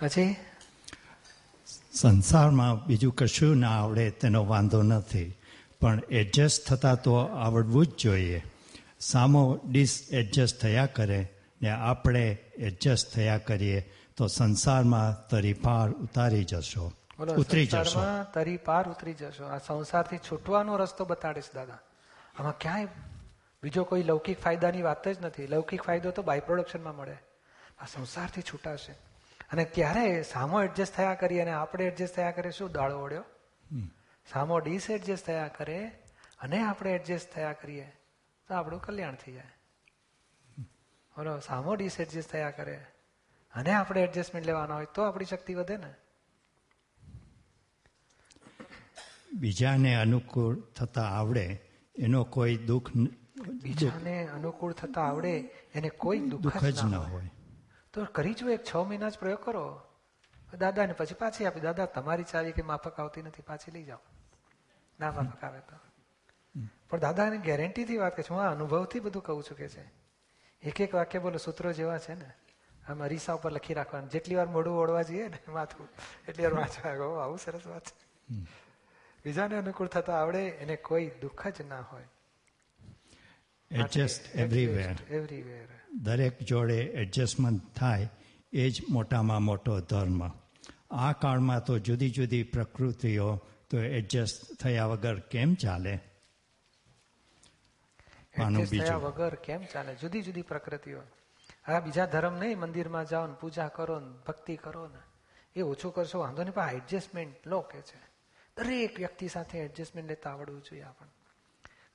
પછી સંસારમાં બીજું કશું ના આવડે તેનો વાંધો નથી પણ એડજસ્ટ થતાં તો આવડવું જ જોઈએ સામો ડિસ એડજસ્ટ થયા કરે ને આપણે એડજસ્ટ થયા કરીએ તો સંસારમાં તરી પાર ઉતારી જશો ઉતરી જશો તરી પાર ઉતરી જશો આ સંસારથી છૂટવાનો રસ્તો બતાડીશ દાદા. આમાં ક્યાંય બીજો કોઈ લૌકિક ફાયદાની વાત જ નથી. લૌકિક ફાયદો તો બાય પ્રોડક્શનમાં મળે. આ સંસારથી છૂટાશે. અને ત્યારે સામો એડજસ્ટ થયા કરીએ અને આપણે એડજસ્ટ થયા કરીએ? શું દાળો ઓળ્યો સામો ડીસ એડજસ્ટ થયા કરે અને આપણે એડજસ્ટ થયા કરીએ તો આપણું કલ્યાણ થઈ જાય. બોલો સામો ડીસ એડજસ્ટ થયા કરે અને આપણે એડજસ્ટમેન્ટ લેવાના હોય તો આપણી શક્તિ વધે ને. બીજાને અનુકૂળ થતા આવડે એનો કોઈ દુઃખ બીજાને અનુકૂળ થતા આવડે એને કોઈ દુઃખ જ ન હોય. તો કરી જો એક છ મહિના જ પ્રયોગ કરો. દાદાને પછી પાછી આપી દાદા તમારી ચાવી કે માફક આવતી નથી પાછી લઈ જાઓ. ના માફક આવે તો. પણ દાદાની ગેરંટીથી વાત કે છે હું આ અનુભવથી બધું કહું છું કે છે. એક એક વાક્ય બોલો સૂત્રો જેવા છે ને આમ અરીસા ઉપર લખી રાખવાનું. જેટલી વાર મોઢું ઓળવા જઈએ ને માથું એટલી વાર વાંચવા આવું. સરસ વાત છે. બીજાને અનુકૂળ થતા આવડે એને કોઈ દુઃખ જ ના હોય. એડજસ્ટ એવરીવેર એવરીવેર દરેક જોડે એડજસ્ટમેન્ટ થાય એ જ મોટામાં મોટો ધર્મ. આ કાળમાં તો જુદી જુદી પ્રકૃતિઓ તો એડજસ્ટ થયા વગર કેમ ચાલે? થયા વગર કેમ ચાલે? જુદી જુદી પ્રકૃતિઓ. હા બીજા ધર્મ નહીં મંદિરમાં જાઓ ને પૂજા કરો ને ભક્તિ કરો ને એ ઓછું કરશો વાંધો નહીં પણ એડજસ્ટમેન્ટ લો કે છે. દરેક વ્યક્તિ સાથે એડજસ્ટમેન્ટ લેતા આવડવું જોઈએ આપણને.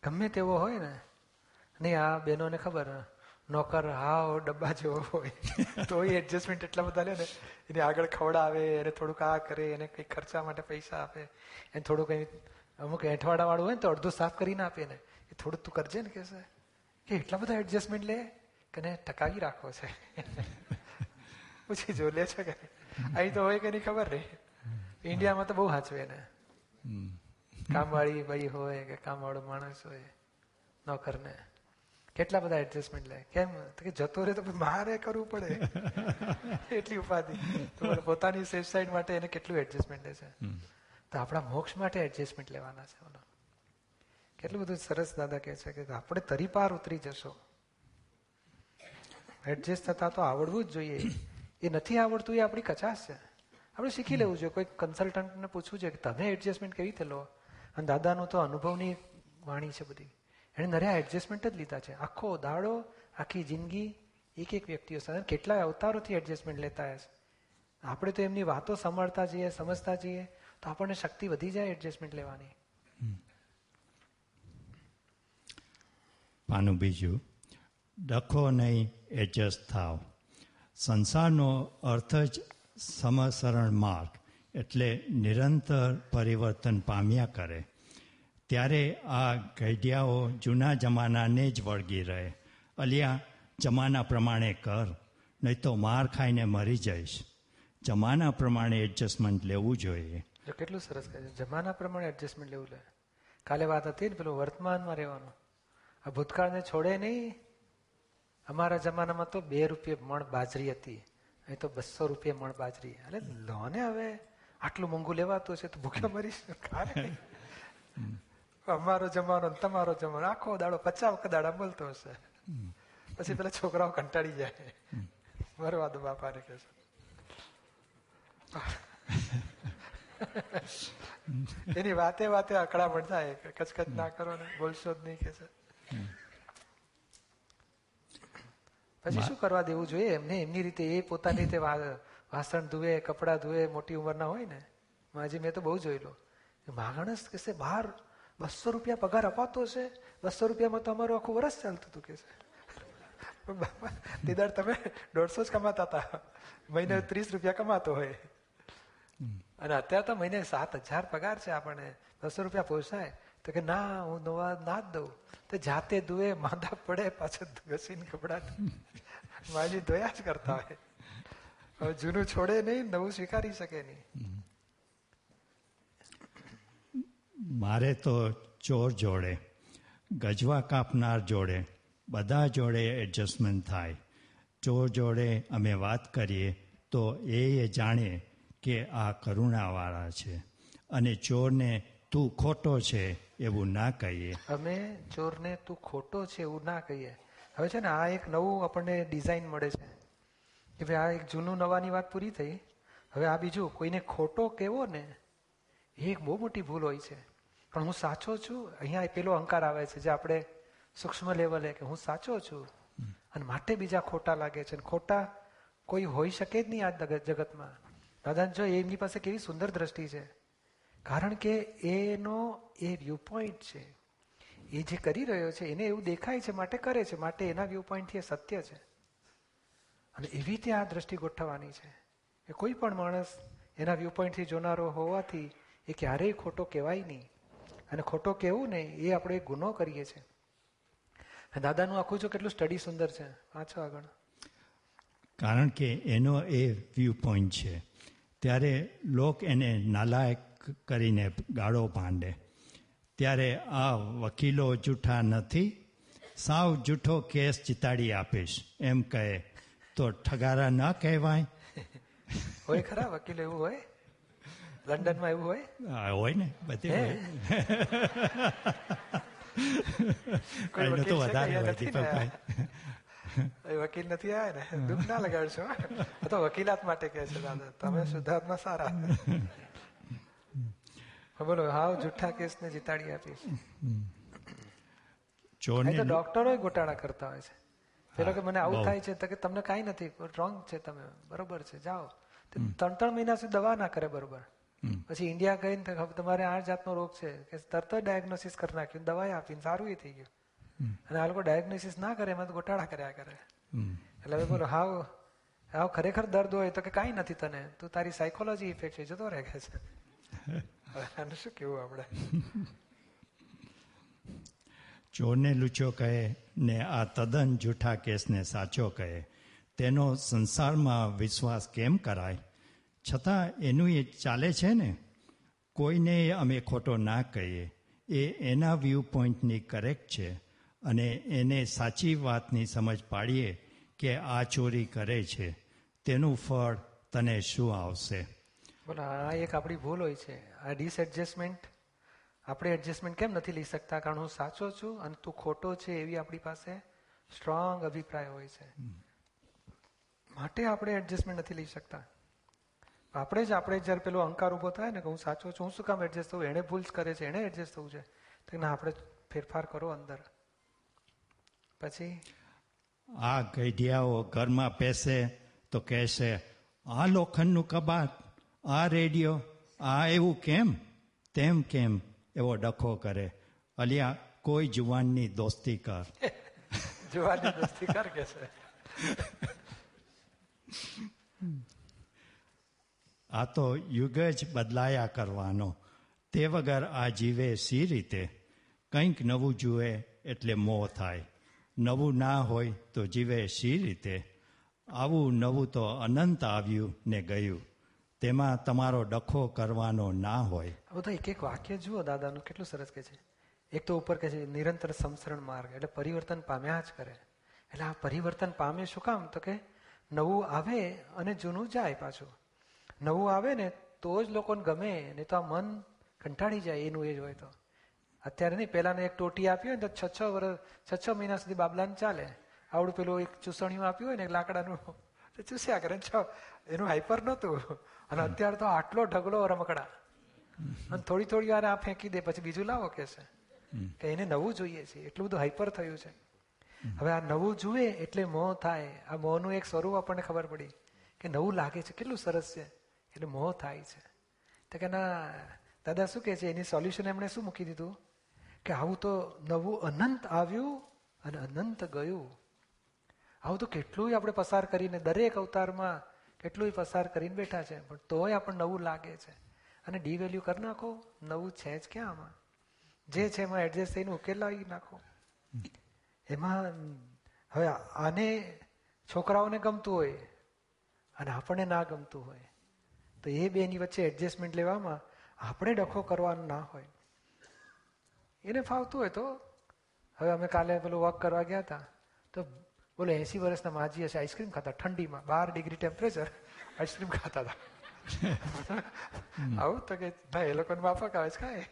ગમે તેવો હોય ને. નહીં આ બહેનોને ખબર નોકર હાવ ડબ્બા જેવો હોય. તો એ એડજસ્ટમેન્ટ એટલા બધા લે ને એને આગળ ખવડાવે એને થોડુંક આ કરે એને કંઈક ખર્ચા માટે પૈસા આપે. એને થોડું કંઈ અમુક એંઠવાડાવાળું હોય ને તો અડધું સાફ કરીને આપે ને એ થોડું તું કરજે ને કહેશે. કે એટલા બધા એડજસ્ટમેન્ટ લે કે ને ટકાવી રાખવો છે. પછી જો લે છે કે અહીં તો હોય કે નહીં ખબર નહીં ઇન્ડિયામાં તો બહુ સાચવે ને કામવાળી ભાઈ હોય કે કામવાળો માણસ હોય નોકરને. કેટલા બધા એડજસ્ટમેન્ટ લે કેમ? કે જતો રહે તો મારે કરવું પડે. એટલી ઉપાધિ. પોતાની સેફ સાઈડ માટે એને કેટલું એડજસ્ટમેન્ટ લે છે તો આપણા મોક્ષ માટે એડજસ્ટમેન્ટ લેવાના છે કેટલું બધું સરસ દાદા કહે છે કે આપણે તરી પાર ઉતરી જશો. એડજસ્ટ થતા તો આવડવું જ જોઈએ. એ નથી આવડતું એ આપણી કચાશ છે. આપણે શીખી લેવું જોઈએ. કોઈ કન્સલ્ટન્ટને પૂછવું છે કે તમે એડજસ્ટમેન્ટ કેવી રીતે લો? અને દાદાનું તો અનુભવની વાણી છે બધી. એણે નર્યા એડજસ્ટમેન્ટ જ લીધા છે. આખો દાડો, આખી જિંદગી એક એક વ્યક્તિઓ સાથે કેટલાય અવતારોથી એડજસ્ટમેન્ટ લેતા હશે આપણે તો એમની વાતો સાંભળતા જઈએ, સમજતા જઈએ, તો આપણને શક્તિ વધી જાય એડજસ્ટમેન્ટ લેવાની. પાનું બીજું, ડખો નહીં એડજસ્ટ થાવ. સંસારનો અર્થ જ સમસરણ માર્ગ, એટલે નિરંતર પરિવર્તન પામ્યા કરે. ત્યારે આ ગઢિયાઓ જૂના જમાનાને જ વળગી રહે. અલિયા જમાના પ્રમાણે કર નહીં તો માર ખાઈને મરી જઈશ. જમાના પ્રમાણે એડજસ્ટમેન્ટ લેવું જોઈએ. જો કેટલું સરસ કહે છે. જમાના પ્રમાણે એડજસ્ટમેન્ટ લેવું લે કાલે વાત હતી ને પેલું વર્તમાનમાં રહેવાનું. આ ભૂતકાળને છોડે નહીં. અમારા જમાનામાં તો બે રૂપિયા મણ બાજરી હતી. અહીં તો બસો રૂપિયા મણ બાજરી. એટલે લો ને હવે આટલું મોંઘું લેવાતું છે તો ભૂખ્યો મરીશ. અમારો જમાનો તમારો જમાનો. આખો દાડો પચાસ વખત દાડા બોલતો હશે. પછી પેલા છોકરાઓ કંટાળી જાય. મરવા દો બાપાને કે એની વાતે વાતે અકળામણ થાય કચકચ ના કરો ને બોલશો જ નહીં કે છે. પછી શું કરવા દેવું જોઈએ એમને? એમની રીતે એ પોતાની રીતે વાસણ ધુએ કપડાં ધુએ મોટી ઉંમરના હોય ને? માજી મેં તો બહુ જોયેલો. માગણસ કે બહાર બસો રૂપિયા પગાર અપાતો છે? બસો રૂપિયામાં તો અમારું આખું વરસ ચાલતું હતું કે દાડ તમે દોઢસો જ કમાતા હતા. મહિને ત્રીસ રૂપિયા કમાતો હોય. અને અત્યારે તો મહિને સાત હજાર પગાર છે આપણને. બસો રૂપિયા પોસાય. તો કે ના હું નવા ના જ દઉં. તો જાતે ધુએ માંદા પડે પાછળ ઘસીને કપડા. માજી ધોયા જ કરતા હોય. હવે જૂનું છોડે નહીં નવું સ્વીકારી શકે નહીં. મારે તો ચોર જોડે, ગજવા કાપનાર જોડે, બધા જોડે એડજસ્ટમેન્ટ થાય. ચોર જોડે અમે વાત કરીએ તો એ જાણે કે આ કરુણાવાળા છે. અને ચોરને તું ખોટો છે એવું ના કહીએ. અમે ચોરને તું ખોટો છે એવું ના કહીએ. હવે છે ને આ એક નવું આપણને ડિઝાઇન મળે છે. કે ભાઈ આ એક જૂનું નવાની વાત પૂરી થઈ. હવે આ બીજું કોઈને ખોટો કેવો ને, એ એક બહુ મોટી ભૂલ હોય છે. પણ હું સાચો છું? અહીંયા પેલો અહંકાર આવે છે જે આપણે સૂક્ષ્મ લેવલે કે હું સાચો છું? અને માટે બીજા ખોટા લાગે છે. ખોટા કોઈ હોઈ શકે જ નહીં આ જગત- જગતમાં. દાદા જો એમની પાસે કેવી સુંદર દ્રષ્ટિ છે. કારણ કે એનો એ વ્યૂ પોઈન્ટ છે. એ જે કરી રહ્યો છે, એને એવું દેખાય છે, માટે કરે છે, માટે એના વ્યૂ પોઈન્ટથી એ સત્ય છે. અને એવી રીતે આ દ્રષ્ટિ ગોઠવવાની છે. કે કોઈ પણ માણસ એના વ્યૂ પોઈન્ટથી જોનારો હોવાથી એ ક્યારેય ખોટો કહેવાય નહીં. અને ખોટો કહેવું ને એ આપણે ગુનો કરીએ છીએ. દાદાનું આખું જો કેટલું સ્ટડી સુંદર છે. વાંચો આગળ. કારણ કે એનો એ વ્યૂ પોઈન્ટ છે. ત્યારે લોક એને નાલાયક કરીને ગાળો પાંડે ત્યારે આ વકીલો જૂઠા નથી. સાવ જૂઠો કેસ ચિતાડી આપીશ. એમ કહે તો ઠગારા ન કહેવાય? હોય ખરા વકીલ એવું હોય? લંડનમાં એવું હોય? હોય ને બધે હોય. તો છે વધારે હોય દીપકભાઈ વકીલ નથી આવ્યા ને? દુઃખ ના લગાડશો તો વકીલાત માટે કહે છે દાદા. તમે સુધાર્થમાં સારા. બોલો હાવ જુઠ્ઠા કેસને જીતાડી આપીશ ચોરને તો ડોક્ટરો ગોટાળા કરતા હોય છે. પેલો કે મને આવું થાય છે તો કે તમને કાંઈ નથી રોંગ છે તમે. બરોબર છે જાઓ. ત્રણ ત્રણ મહિના સુધી દવા ના કરે બરોબર. પછી ઇન્ડિયા ગઈને તમારે આ જાતનો રોગ છે કે તરત જ ડાયગ્નોસિસ કરી નાખ્યું, દવાઈ આપીને સારું એ થઈ ગયું. અને આ લોકો ડાયગ્નોસિસ ના કરે, એમાં ગોટાળા કર્યા કરે. એટલે હવે બોલો, હાવ હાવ ખરેખર દર્દ હોય તો કે કાંઈ નથી તને, તું તારી સાયકોલોજી ઇફેક્ટ છે, જતો રહે છે આનું શું કેવું આપણે ચોરને લૂચો કહે ને આ તદ્દન જૂઠા કેસને સાચો કહે. તેનો સંસારમાં વિશ્વાસ કેમ કરાય? છતાં એનું એ ચાલે છે ને કોઈને અમે ખોટો ના કહીએ. એ એના વ્યૂ પોઈન્ટની કરેક્ટ છે અને એને સાચી વાતની સમજ પાડીએ કે આ ચોરી કરે છે. તેનું ફળ તને શું આવશે? બોલો આ એક આપણી ભૂલ હોય છે. આ ડિસએડજસ્ટમેન્ટ આપણે એડજસ્ટમેન્ટ કેમ નથી લઈ શકતા? કારણ હું સાચો છું અને તું ખોટો છે એવી આપણી પાસે સ્ટ્રોંગ અભિપ્રાય હોય છે. માટે આપણે એડજસ્ટમેન્ટ નથી લઈ શકતા. આપણે જ આપણે જ્યારે પેલો અહંકાર ઊભો થાય ને કે હું સાચો છું હું શું કામ એડજસ્ટ થવું? એણે ભૂલ કરે છે એણે એડજસ્ટ થવું છે. તો ના આપણે ફેરફાર કરો અંદર. પછી? આ ગઈઢિયાઓ ઘરમાં પેસે તો કહેશે આ લોખંડનું કબાટ આ રેડિયો આ એવું કેમ? તેમ કેમ? એવો ડખો કરે. અલિયા કોઈ જુવાનની દોસ્તી કર. જુવાનની દોસ્તી કર કે છે? આ તો યુગ જ બદલાયા કરવાનો. તે વગર આ જીવે સી રીતે? કંઈક નવું જુએ એટલે મોહ થાય. નવું ના હોય તો જીવે સી રીતે? આવું નવું તો અનંત આવ્યું ને ગયું. તેમાં તમારો ડખો કરવાનો ના હોય. બધા એક એક વાક્ય જુઓ દાદાનું, કેટલું સરસ કે છે. એક તો ઉપર કે છે, નિરંતર સંસરણ માર્ગ એટલે પરિવર્તન પામ્યા જ કરે. એટલે આ પરિવર્તન પામે શું કામ? તો કે નવું આવે અને જૂનું જાય પાછું. નવું આવે ને તો જ લોકોને ગમે નહીં તો આ મન કંટાળી જાય એનું એ જ હોય તો. અત્યારે નહીં પહેલાને એક ટોટી આપી હોય ને તો છ છ વર્ષ છ છ મહિના સુધી બાબલાને ચાલે. આવડું પેલું એક ચૂસણિયું આપ્યું હોય ને એક લાકડાનું તો ચૂસ્યા કરે છ. એનું હાઈપર નહોતું. અને અત્યારે તો આટલો ઢગલો રમકડા. અને થોડી થોડી વાર આ ફેંકી દે પછી બીજું લાવો કે છે કે એને નવું જોઈએ છે એટલું બધું હાઈપર થયું છે. હવે આ નવું જુએ એટલે મોહ થાય. આ મોહનું એક સ્વરૂપ આપણને ખબર પડી કે નવું લાગે છે. કેટલું સરસ છે. એટલે મોહ થાય છે. તો કે ના, દાદા શું કહે છે? એની સોલ્યુશન એમણે શું મૂકી દીધું? કે આવું તો નવું અનંત આવ્યું અને અનંત ગયું. આવું તો કેટલું આપણે પસાર કરીને, દરેક અવતારમાં કેટલું પસાર કરીને બેઠા છે, પણ તોય આપણને નવું લાગે છે. અને ડી વેલ્યુ કરી નાખો, નવું છે જ ક્યાં આમાં જે છે એમાં એડજસ્ટ થઈને ઉકેલ લાવી નાખો. એમાં, હવે આને છોકરાઓને ગમતું હોય, અને આપણને ના ગમતું હોય તો એ બેની વચ્ચે એડજસ્ટમેન્ટ લેવામાં આપણે ડખો કરવાનો ના હોય. એને ફાવતું હોય તો હવે અમે કાલે પેલું વોક કરવા ગયા હતા. તો બોલો એસી વર્ષના માજી હશે આઈસ્ક્રીમ ખાતા ઠંડીમાં બાર ડિગ્રી ટેમ્પરેચર આઈસ્ક્રીમ ખાતા હતા. આવું તો કે ના એ લોકોને માફક આવે છે ખાય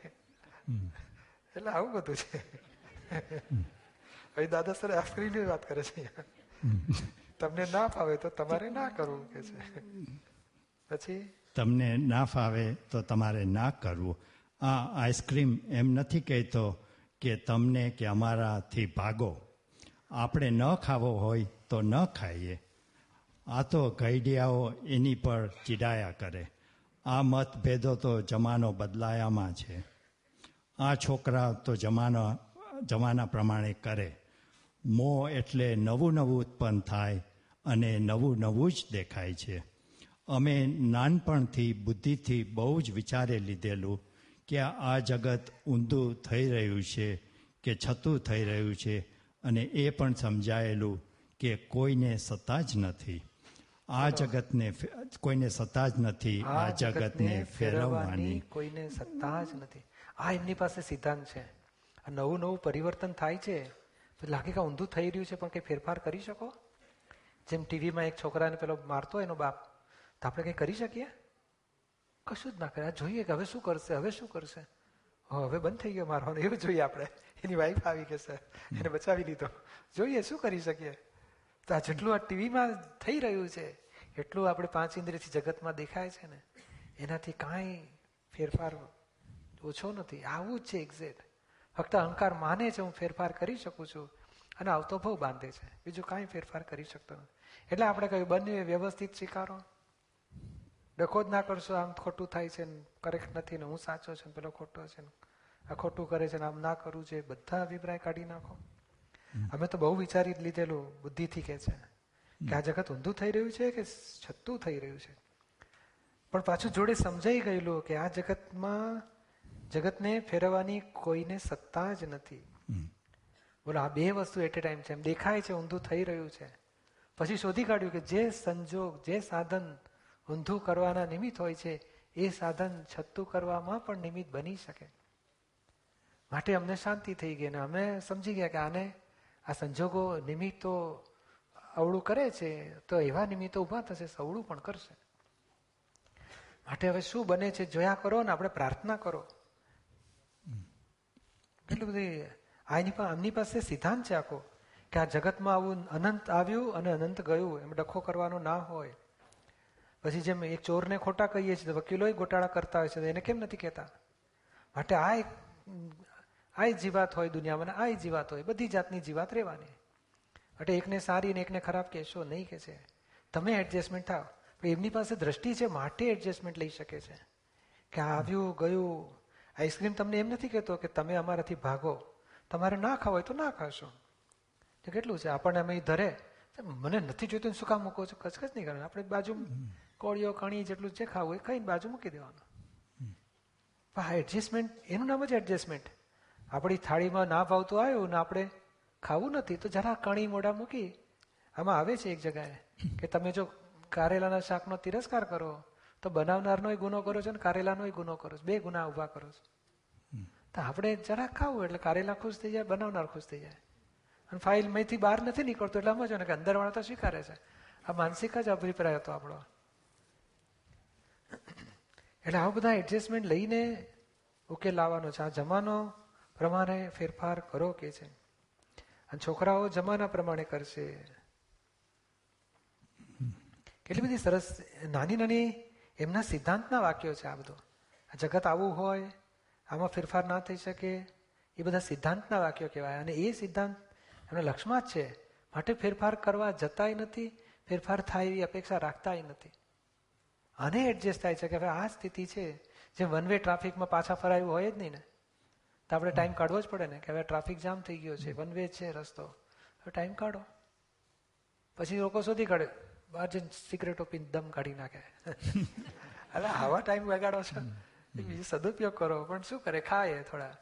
એટલે આવું બધું છે. હવે દાદા સર આઈસ્ક્રીમની વાત કરે છે. તમને ના ફાવે તો તમારે ના કરવું કે છે. પછી? તમને ના ફાવે તો તમારે ના કરવું. આ આઈસ્ક્રીમ એમ નથી કહેતો કે તમને કે અમારાથી ભાગો. આપણે ન ખાવો હોય તો ન ખાઈએ. આ તો ગઈડિયાઓ એની પર ચીડાયા કરે. આ મતભેદો તો જમાનો બદલાયામાં છે. આ છોકરા તો જમાનો, જમાના પ્રમાણે કરે. મોં એટલે નવું નવું ઉત્પન્ન થાય અને નવું નવું જ દેખાય છે. અમે નાનપણથી બુદ્ધિથી બહુ જ વિચારે લીધેલું કે આ જગત ઊંધું થઈ રહ્યું છે કે છતું થઈ રહ્યું છે અને એ પણ સમજાયેલું કે કોઈને સત્તા જ નથી. આ જગતને કોઈને સત્તા જ નથી આ જગતને ફેરવવાની. કોઈને સત્તા જ નથી. આ એમની પાસે સિદ્ધાંત છે. નવું નવું પરિવર્તન થાય છે. લાગે કે ઊંધું થઈ રહ્યું છે પણ કંઈ ફેરફાર કરી શકો? જેમ ટીવીમાં એક છોકરાને પેલો મારતો હોય એનો બાપ. તો આપણે કંઈ કરી શકીએ? કશું જ ના કરે આ જોઈએ કે હવે શું કરશે, હવે શું કરશે? હવે બંધ થઈ ગયો મારો એવું જોઈએ આપણે. એની વાઈફ આવી કે એને બચાવી લીધો. જોઈએ, શું કરી શકીએ? તો આ જેટલું આ ટીવીમાં થઈ રહ્યું છે, એટલું આપણે પાંચ ઇન્દ્રિયથી જગતમાં દેખાય છે ને, એનાથી કાંઈ ફેરફાર ઓછો નથી. આવું જ છે એક્ઝેક્ટ ફક્ત અહંકાર માને છે હું ફેરફાર કરી શકું છું અને આવતો ભાવ બાંધે છે. બીજું કાંઈ ફેરફાર કરી શકતો નથી. એટલે આપણે કહ્યું બંને વ્યવસ્થિત સ્વીકારો? ડખો જ ના કરશો આમ ખોટું થાય છે ને કરેક્ટ નથી ને હું સાચો છું ને પેલો ખોટો છે ને. આ ખોટું કરે છે ને આમ ના કરવું છે બધા અભિપ્રાય કાઢી નાખો. અમે તો બહુ વિચારી લીધેલું બુદ્ધિથી કે છે. કે આ જગત ઊંધું થઈ રહ્યું છે કે છતું થઈ રહ્યું છે? પણ પાછું જોડે સમજાઈ ગયેલું કે આ જગતમાં જગતને ફેરવવાની કોઈને સત્તા જ નથી. બોલો આ બે વસ્તુ એટ એ ટાઈમ છે. એમ દેખાય છે ઊંધું થઈ રહ્યું છે. પછી શોધી કાઢ્યું કે જે સંજોગ જે સાધન ઊંધું કરવાના નિમિત્ત હોય છે, એ સાધન છત્તું કરવામાં પણ નિમિત્ત બની શકે. માટે અમને શાંતિ થઈ ગઈ અને અમે સમજી ગયા કે આને, આ સંજોગો નિમિત્તો અવળું કરે છે, તો એવા નિમિત્તો ઊભા થશે સવળું પણ કરશે. માટે હવે શું બને છે, જોયા કરો ને આપણે પ્રાર્થના કરો. એટલું બધી આની આમની પાસે સિદ્ધાંત છે આખો, કે આ જગતમાં આવું અનંત આવ્યું અને અનંત ગયું, એમ ડખો કરવાનો ના હોય. પછી જેમ એક ચોરને ખોટા કહીએ છીએ તો વકીલોય ગોટાળા કરતા હોય છે એને કેમ નથી કહેતા? માટે આ એક આ જીવાત હોય દુનિયામાં આય જીવાત હોય, બધી જાતની જીવાત રહેવાની. એટલે એકને સારી ને એકને ખરાબ કહેશો નહીં કે છે. તમે એડજસ્ટમેન્ટ થાવ. પણ એમની પાસે દ્રષ્ટિ છે, માટે એડજસ્ટમેન્ટ લઈ શકે છે. કે આવ્યું, ગયું આઈસ્ક્રીમ તમને એમ નથી કહેતો કે તમે અમારાથી ભાગો. તમારે ના ખાવ હોય તો ના ખાશો. કેટલું છે? આપણને અમે ધરે. મને નથી જોઈતું શું કામ મૂકો છો? કચકચ નહીં કરવાનું. આપણે બાજુ કોળીઓ, કણી જેટલું જે ખાવું એ ખાઈને બાજુ મૂકી દેવાનું. પણ એડજસ્ટમેન્ટ એનું નામ જ એડજસ્ટમેન્ટ આપણી થાળીમાં ના ભાવતું આવ્યું ને આપણે ખાવું નથી, તો જરા કણી મોઢા મૂકી. આમાં આવે છે એક જગાએ કે તમે જો કારેલાના શાકનો તિરસ્કાર કરો, તો બનાવનારનોય ગુનો કરો છો ને કારેલાનોય ગુનો કરો છો. બે ગુના ઊભા કરો છો. તો આપણે જરા ખાવું એટલે કારેલા ખુશ થઈ જાય, બનાવનાર ખુશ થઈ જાય. અને ફાઇલમાંથી બહાર નથી નીકળતો એટલે સમજો ને કે અંદરવાળા તો સ્વીકારે છે. આ માનસિક જ અભિપ્રાય હતો આપણો. એટલે આવા બધા એડજસ્ટમેન્ટ લઈને ઉકેલ લાવવાનો છે. આ જમાનો પ્રમાણે ફેરફાર કરો કે છે? અને છોકરાઓ જમાના પ્રમાણે કરશે. કેટલી બધી સરસ નાની નાની એમના સિદ્ધાંતના વાક્યો છે આ બધું. જગત આવું હોય, આમાં ફેરફાર ના થઈ શકે, એ બધા સિદ્ધાંતના વાક્યો કહેવાય. અને એ સિદ્ધાંત એમના લક્ષમાં જ છે. માટે ફેરફાર કરવા જતાય નથી, ફેરફાર થાય એવી અપેક્ષા રાખતાય નથી. આને એડજસ્ટ થાય છે કે હવે આ સ્થિતિ છે જે વન વે ટ્રાફિકમાં પાછા ફરાયું હોય જ નહીં ને. તો આપણે ટાઈમ કાઢવો જ પડે ને કે હવે ટ્રાફિક જામ થઈ ગયો છે વન વે છે રસ્તો. હવે ટાઈમ કાઢો. પછી લોકો શોધી કાઢે બહાર જઈને સિગરેટો પીને દમ કાઢી નાખે. એટલે આવા ટાઈમ બગાડો છો? બીજો સદુપયોગ કરો પણ શું કરે? ખાય થોડા.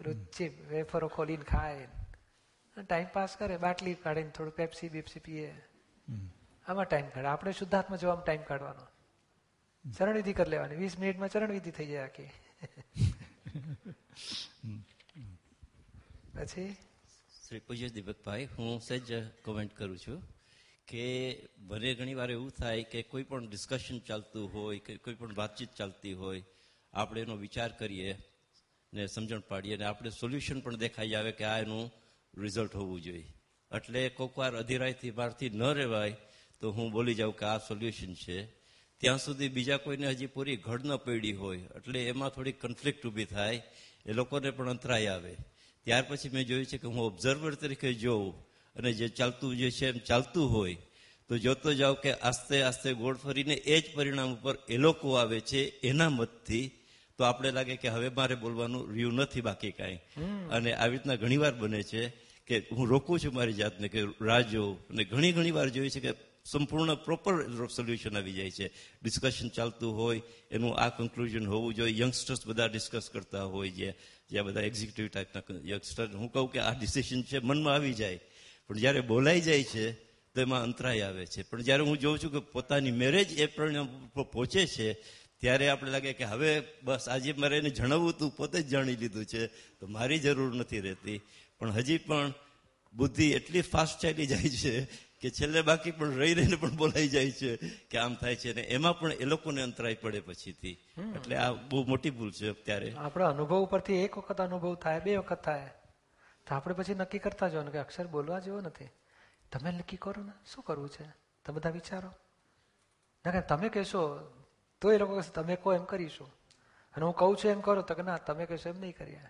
રુચિ વેફરો ખોલીને ખાય. ટાઈમ પાસ કરે બાટલી કાઢીને થોડું પેપ્સી બેપ્સી પીએ. આમાં ટાઈમ કાઢે. આપણે શુદ્ધાત્મા જોવામાં ટાઈમ કાઢવાનો. ચરણવિધિ કરી લેવાની. વીસ મિનિટમાં ચરણવિધિ થઈ જાય આખી. પછી? શ્રી પૂજ્ય દીપકભાઈ, હું સહેજ કોમેન્ટ કરું છું કે મને ઘણી વાર એવું થાય કે કોઈ પણ ડિસ્કશન ચાલતું હોય કે કોઈ પણ વાતચીત ચાલતી હોય, આપણે એનો વિચાર કરીએ ને સમજણ પાડીએ અને આપણે સોલ્યુશન પણ દેખાઈ આવે કે આ એનું રિઝલ્ટ હોવું જોઈએ. એટલે કોઈક વાર અધિરાયથી બહારથી ન રહેવાય તો હું બોલી જાઉં કે આ સોલ્યુશન છે. ત્યાં સુધી બીજા કોઈને હજી પૂરી ઘડ ન પડી હોય એટલે એમાં થોડી કન્ફ્લિક્ટ ઊભી થાય એ લોકોને પણ અંતરાય આવે. ત્યાર પછી મેં જોયું છે કે હું ઓબ્ઝર્વર તરીકે જોઉં અને જે ચાલતું જે છે એમ ચાલતું હોય તો જોતો જાઉં કે આસ્તે આસ્તે ગોળ ફરીને એ જ પરિણામ ઉપર એ લોકો આવે છે એના મતથી તો આપણે લાગે કે હવે મારે બોલવાનું રહ્યું નથી બાકી કાંઈ. અને આવી રીતના ઘણીવાર બને છે કે હું રોકું છું મારી જાતને કે રાહ જોઉં. અને ઘણી ઘણી વાર જોયું છે કે સંપૂર્ણ પ્રોપર સોલ્યુશન આવી જાય છે. ડિસ્કશન ચાલતું હોય, એનું આ કન્ક્લુઝન હોવું જોઈએ. યંગસ્ટર્સ બધા ડિસ્કસ કરતા હોય જે જે આ બધા એક્ઝિક્યુટિવ ટાઈપના યંગસ્ટર હું કહું કે આ ડિસિશન છે, મનમાં આવી જાય. પણ જ્યારે બોલાઈ જાય છે, તો એમાં અંતરાય આવે છે. પણ જ્યારે હું જોઉં છું કે પોતાની મેરેજ એ પરિણામ પહોંચે છે, ત્યારે આપણે લાગે કે હવે બસ આજે મારે એને જણાવવું તું પોતે જ જાણી લીધું છે. તો મારી જરૂર નથી રહેતી. પણ હજી પણ બુદ્ધિ એટલી ફાસ્ટ ચાલી જાય છે કે છેલ્લે બાકી પણ રહી રહીને પણ બોલાઈ જાય છે કે આમ થાય છે અને એમાં પણ એ લોકોને અંતરાય પડે પછીથી. એટલે આ બહુ મોટી ભૂલ છે અત્યારે. આપણા અનુભવ ઉપરથી એક વખત અનુભવ થાય બે વખત થાય તો આપણે પછી નક્કી કરતા જવાનું કે અક્ષર બોલવા જેવો નથી. તમે નક્કી કરો ને શું કરવું છે? તમે બધા વિચારો. ના તમે કહેશો તો એ લોકો કહેશે તમે કહો એમ કરીશું. અને હું કહું છું એમ કરો તો કે ના તમે કહેશો એમ નહીં કરીએ.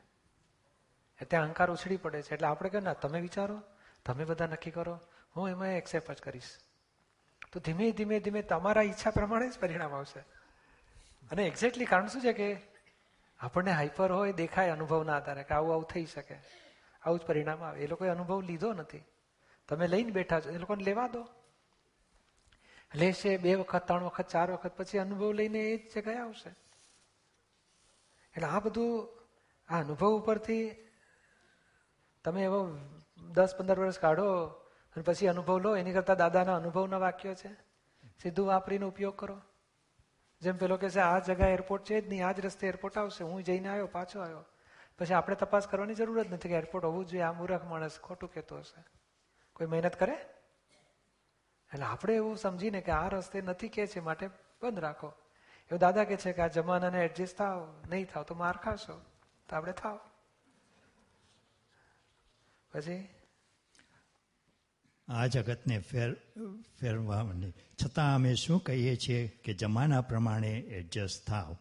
એ ત્યાં અહંકાર ઉછળી પડે છે. એટલે આપણે કહે ના તમે વિચારો તમે બધા નક્કી કરો. હું એમાં એક્સેપ્ટ જ કરીશ. તો ધીમે ધીમે ધીમે તમારા ઈચ્છા પ્રમાણે જ પરિણામ આવશે. અને એક્ઝેક્ટલી કારણ શું છે કે આપણને હાઈપર હોય, દેખાય અનુભવના આધારે કે આવું આવું થઈ શકે. આવું જ પરિણામ આવે. એ લોકોએ અનુભવ લીધો નથી. તમે લઈને બેઠા છો. એ લોકોને લેવા દો. લેશે બે વખત, ત્રણ વખત, ચાર વખત પછી અનુભવ લઈને એ જ જગ્યાએ આવશે. એટલે આ બધું, આ અનુભવ ઉપરથી તમે એવો દસ, પંદર વર્ષ કાઢો અને પછી અનુભવ લો, એની કરતા દાદાના અનુભવના વાક્યો છે. સીધું વાપરીને ઉપયોગ કરો. જેમ પેલો કે છે, આ જગા એરપોર્ટ છે જ નહીં, આ જ રસ્તે એરપોર્ટ આવશે. હું જઈને આવ્યો, પાછો આવ્યો. પછી આપણે તપાસ કરવાની જરૂર જ નથી કે એરપોર્ટ હોવું જોઈએ. આ મૂર્ખ માણસ ખોટું કહેતો હશે. કોઈ મહેનત કરે? એટલે આપણે એવું સમજીને કે આ રસ્તે નથી કે છે, માટે બંધ રાખો. એવું દાદા કે છે કે આ જમાનાને એડજસ્ટ થાવ નહીં થાવ તો માર ખાશો. તો આપણે થાવ પછી આ જગતને ફેર ફેરવાની છતાં અમે શું કહીએ છીએ કે જમાના પ્રમાણે એડજસ્ટ થાવ.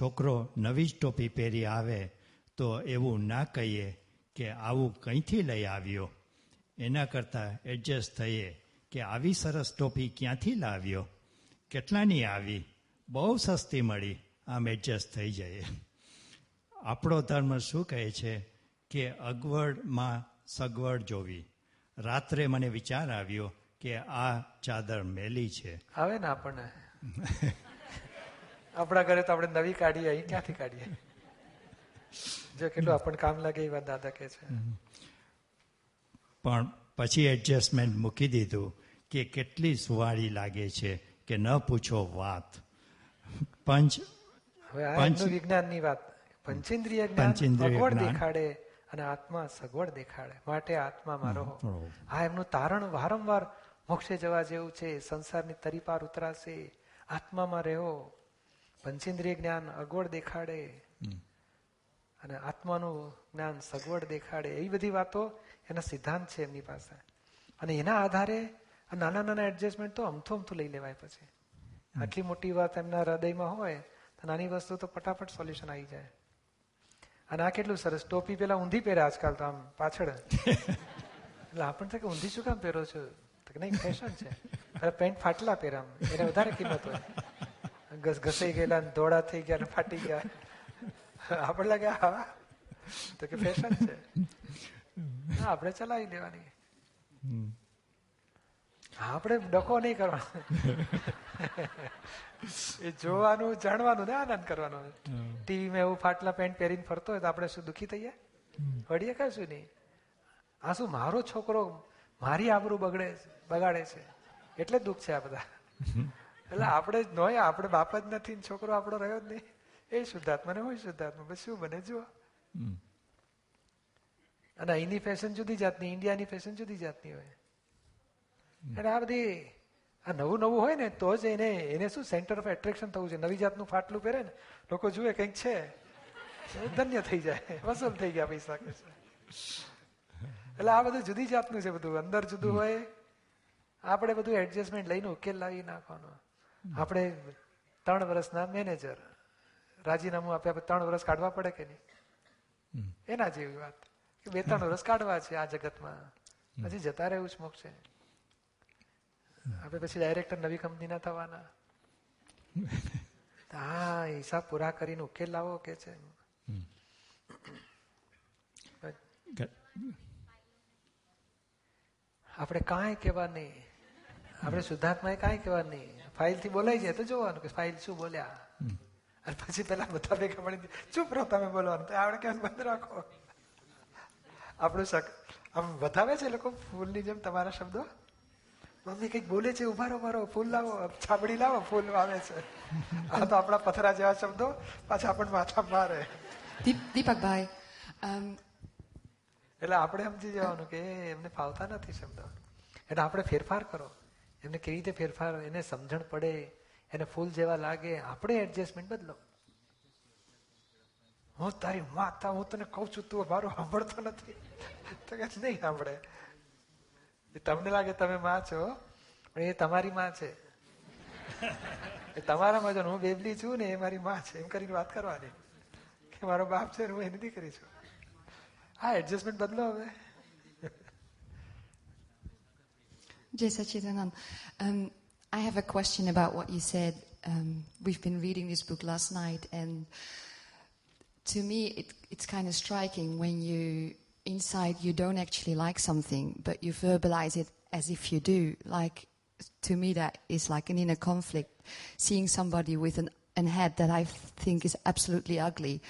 છોકરો નવી જ ટોપી પહેરી આવે તો એવું ના કહીએ કે આવું કંઈથી લઈ આવ્યો. એના કરતાં એડજસ્ટ થઈએ કે આવી સરસ ટોપી ક્યાંથી લાવ્યો? કેટલાની આવી? બહુ સસ્તી મળી. આમ એડજસ્ટ થઈ જઈએ. આપણો ધર્મ શું કહે છે કે અગવડમાં સગવડ જોવી. રાત્રે મને વિચાર આવ્યો કે આ ચાદર મેલી છે. આવે ને આપણને. આપણા ઘરે તો આપણે નવી કાઢીએ અહીં ક્યાંથી કાઢીએ? જો કેટલું આપણને કામ લાગે એ વાત દાદા કે છે. પણ પછી એડજસ્ટમેન્ટ મૂકી દીધું કે કેટલી સુવાળી લાગે છે કે ન પૂછો વાત. પંચ હવે આ વિજ્ઞાનની વાત. પંચેન્દ્રિય જ્ઞાન. દેખાડે. અને આત્મા સગવડ દેખાડે. માટે આત્મામાં રહો. રહો. આ એમનું તારણ વારંવાર મોક્ષે જવા જેવું છે. સંસારની તરી પાર ઉતરાશે. આત્મામાં રહો. પંચેન્દ્રિય જ્ઞાન અગવડ દેખાડે. અને આત્માનું જ્ઞાન સગવડ દેખાડે. એવી બધી વાતો એના સિદ્ધાંત છે એમની પાસે. અને એના આધારે નાના નાના એડજસ્ટમેન્ટ તો અમથું અમથું લઈ લેવાય પછી. આટલી મોટી વાત એમના હૃદયમાં હોય તો નાની વસ્તુ તો ફટાફટ સોલ્યુશન આવી જાય. અને આ કેટલું સરસ ટોપી પેલા ઊંધી પહેરે આજકાલ તો આમ પાછળ. એટલે આપણને કે ઊંધી શું કામ પહેરો છો? નહીં ફેશન છે. પેન્ટ ફાટલા પહેરામ એને વધારે કિંમત હોય. ઘસ ઘસાઈ ગયેલા ધોળા થઈ ગયા ને ફાટી ગયા. આપણે લાગે હા. તો કે ફેશન છે. હા, આપણે ચલાવી દેવાની હા, આપણે ડકો નહીં કરવાનો. એ જોવાનું જાણવાનું ને આનંદ કરવાનો. ટીવીમાં એવું ફાટલા પેન્ટ પહેરીને ફરતો હોય તો આપણે શું દુખી થઈએ? વળીએ કશું નહીં? આ શું મારો છોકરો મારી આબરૂ બગડે બગાડે છે? એટલે દુઃખ છે આ બધા. એટલે આપણે જ નોય આપણે બાપ જ નથી છોકરો આપણો રહ્યો જ નહીં. એ શુદ્ધાત્મા ને હોય શુદ્ધાત્મા? બસ શું બને જુઓ. અને અહીંની ફેશન જુદી જાતની ઇન્ડિયાની ફેશન જુદી જાતની હોય. એટલે આ બધી આ નવું નવું હોય ને તો જ એને એને શું સેન્ટર ઓફ એટ્રેક્શન થવું છે? નવી જાતનું ફાટલું પહેરે ને લોકો જુએ કંઈક છે ધન્ય થઈ જાય વસૂલ થઈ ગયા પૈસા એટલે આ બધું જુદી જાતનું છે બધું. અંદર જુદું હોય આપણે બધું એડજસ્ટમેન્ટ લઈને ઉકેલ લાવી નાખવાનો. આપણે ત્રણ વર્ષના મેનેજર રાજીનામું આપે આપણે ત્રણ વર્ષ કાઢવા પડે કે નહીં? એના જેવી વાત. કે બે ત્રણ વર્ષ કાઢવા છે આ જગતમાં. પછી જતા રહેવું જ મોક્ષ. છે આપણે પછી ડાયરેક્ટર નવી કંપનીના થવાના હા હિસાબ પૂરા કરીને ઉકેલ લાવો કે છે આપણે કાંઈ કહેવા નહીં આપણે શુદ્ધાત્મા કાંઈ કહેવા નહીં ફાઇલથી બોલાઈ જાય તો જોવાનું કે ફાઇલ શું બોલ્યા અને પછી પેલા બધા ભેગા મળી ચૂપ રહો તમે બોલવાનું તો આપણે કેમ બંધ રાખો આપણું શક આમ વધાવે છે લોકો ફૂલની જેમ તમારા શબ્દો મમ્મી કંઈક બોલે છે? ઊભા રહો મારો ફૂલ લાવો. છાબડી લાવો. ફૂલ આવે છે. આ તો આપણા પથરા જેવા શબ્દો પાછા આપણને માથા મારે. દીપકભાઈ એટલે આપણે સમજી જવાનું કે એમને ફાવતા નથી શબ્દો. એટલે આપણે ફેરફાર કરો. એમને કેવી રીતે ફેરફાર? એને સમજણ પડે. એને ફૂલ જેવા લાગે. આપણે એડજસ્ટમેન્ટ બદલો. હું તારી માતા હું તને કહું છું તું મારું સાંભળતો નથી. તો કે નહીં સાંભળે. તમને લાગે તમે માં છો પણ એ તમારી માં છે એ તમારા માં હું બેબલી છું ને એ મારી માં છે એમ કરીને વાત કરવાની કે મારો બાપ છે હું એની દીકરી છું હા એડજસ્ટમેન્ટ બદલો હવે Jai Sachidanand, um, I have a question about what you said. Um, we've been reading this book last night, and to me, it, it's kind of striking when you, inside you don't actually like something, but you verbalize it as if you do. Like, to me, that is like an inner conflict. Seeing somebody with an, an head that I think is absolutely ugly,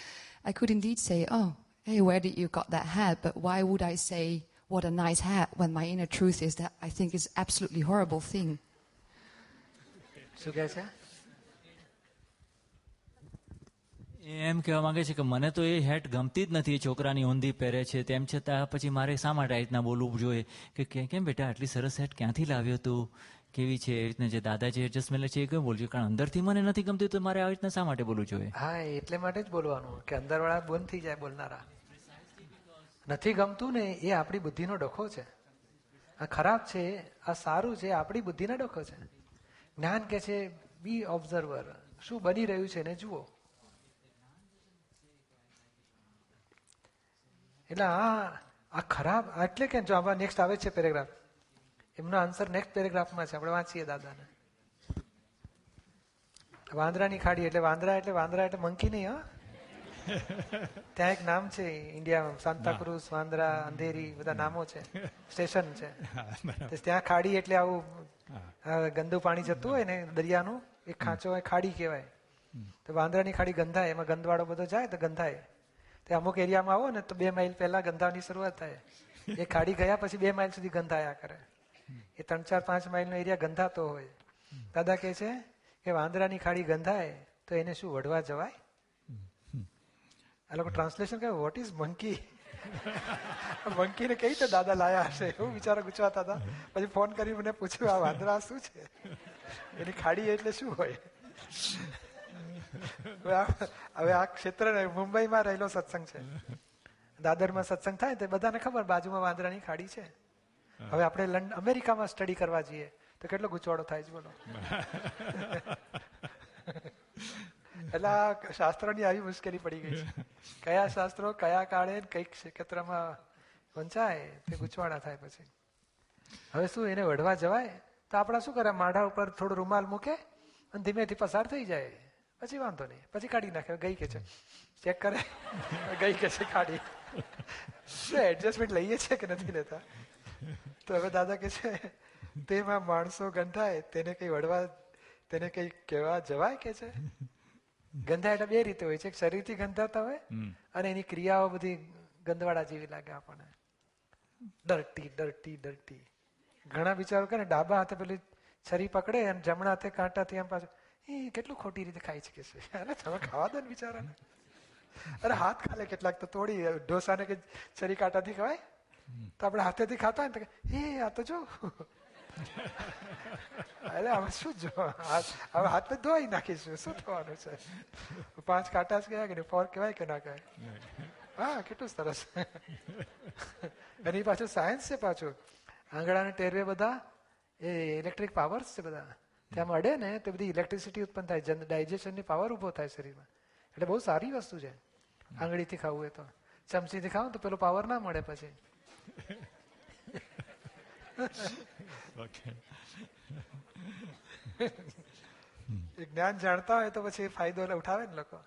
I could indeed say, oh, hey, where did you got that hat? But why would I say, what a nice hat, when my inner truth is that I think is absolutely horrible thing. So, guys, yeah. એમ કહેવા માંગે છે કે મને તો એ hat ગમતી જ નથી, એ છોકરાની ઊંધી પહેરે છે, તેમ છતાં પછી મારે શા માટે આ રીતના બોલવું જોઈએ? કે કેમ બેટા, આટલી સરસ હેટ ક્યાંથી લાવ્યો તું? કેવી છે? એ રીતના જે દાદા જે એડજસ્ટમેન્ટ છે એ કેમ બોલજો? કારણ અંદરથી મને નથી ગમતી તો મારે આવી રીતના શા માટે બોલવું જોઈએ? હા એટલે માટે જ બોલવાનું, કે અંદરવાળા બંધ થઈ જાય બોલનારા. નથી ગમતું ને, એ આપણી બુદ્ધિનો ડખો છે. આ ખરાબ છે, આ સારું છે, આપણી બુદ્ધિનો ડખો છે. જ્ઞાન કે છે બી ઓબ્ઝર્વર શું બની રહ્યું છે એને જુઓ. એટલે આ આ ખરાબ એટલે કે જો આમાં નેક્સ્ટ આવે છે પેરેગ્રાફ એમનો આન્સર નેક્સ્ટ પેરેગ્રાફમાં છે. આપણે વાંચીએ દાદાને. વાંદરાની ખાડી એટલે વાંદરા એટલે વાંદરા એટલે મંકી નહીં હા. ત્યાં એક નામ છે ઇન્ડિયામાં સાંતાક્રુઝ વાંદરા અંધેરી બધા નામો છે. સ્ટેશન છે. ત્યાં ખાડી એટલે આવું ગંદુ પાણી જતું હોય ને દરિયાનું એક ખાંચો હોય ખાડી કહેવાય. તો વાંદરાની ખાડી ગંધાય એમાં ગંદવાળો બધો જાય તો ગંધાય. તે અમુક એરિયામાં આવો ને તો બે માઇલ પહેલા ગંધાવાની શરૂઆત થાય. એ ખાડી ગયા પછી બે માઇલ સુધી ગંધાયા કરે. એ ત્રણ, ચાર, પાંચ માઇલનો એરિયા ગંધાતો હોય. દાદા કહે છે કે વાંદરાની ખાડી ગંધાય તો એને શું વડવા જવાય? આ લોકો ટ્રાન્સલેશન કહે વોટ ઇઝ મંકી મંકીને કઈ રીતે દાદા લાયા હશે? એવું વિચારો ગુચવાતા હતા. પછી ફોન કરી મને પૂછ્યું, આ વાંદરા શું છે? એની ખાડી એટલે શું હોય? હવે આ- ક્ષેત્ર મુંબઈમાં રહેલો સત્સંગ છે? દાદરમાં સત્સંગ થાય તો બધાને ખબર બાજુમાં વાંદરાની ખાડી છે. હવે આપણે લંડન અમેરિકામાં સ્ટડી કરવા જઈએ તો કેટલો ગુચવાડો થાય છે બોલો. એટલે આ શાસ્ત્રોની આવી મુશ્કેલી પડી ગઈ છે. કયા શાસ્ત્રો કયા કાળે કઈ ક્ષેત્રમાં વંચાય તે ગુચવાડા થાય પછી. હવે શું એને વઢવા જવાય? તો આપણા શું કરે? માઢા ઉપર થોડો રૂમાલ મૂકે અને ધીમેથી પસાર થઈ જાય. પછી વાંધો નહીં. પછી કાઢી નાખે. ગઈ કે છે. ચેક કરે. ગઈ કે છે કાઢી. શું એડજસ્ટમેન્ટ લઈએ છે કે નથી લેતા? તો હવે દાદા કે છે તેમાં માણસો ગંધાય તેને કઈ વડવા તેને કઈ કહેવા જવાય કે છે? ગંધા એટલે બે રીતે હોય છે. શરીરથી ગંધાતા હોય અને એની ક્રિયાઓ બધી ગંધવાડા જેવી લાગે આપણને. ડરટી ડરટી ડરટી ઘણા વિચારો કરે ને ડાબા હાથે પેલી છરી પકડે અને જમણા હાથે કાંટાથી આમ પાછું એ કેટલું ખોટી રીતે ખાઈ શકે છે અરે તમે ખાવા દો ને બિચારાને. અરે હાથ ખાલે કેટલાક તો તોડી ઢોસાને કે છરી કાંટાથી ખવાય? તો આપણે હાથેથી ખાતા હોય ને કે, આ તો જો. અરે હવે શું જો હવે હાથ ધોઈ નાખીશું. શું થવાનું છે? પાંચ કાંટા જ કહેવાય કે ફોર કહેવાય કે ના કહેવાય? હા કેટલું સરસ. એની પાછું સાયન્સ છે પાછું. આંગળાને ટેરવે બધા એ ઇલેક્ટ્રિક પાવર્સ છે બધા. ત્યાં મળે ને તો બધી ઇલેક્ટ્રિસિટી ઉત્પન્ન થાય જન ડાયજેશનની પાવર ઊભો થાય શરીરમાં. એટલે બહુ સારી વસ્તુ છે. આંગળીથી ખાવું એ તો. ચમચીથી ખાવું તો પેલો પાવર ના મળે પછી. જ્ઞાન જાણતા હોય તો પછી ફાયદો ઉઠાવે ને લોકો.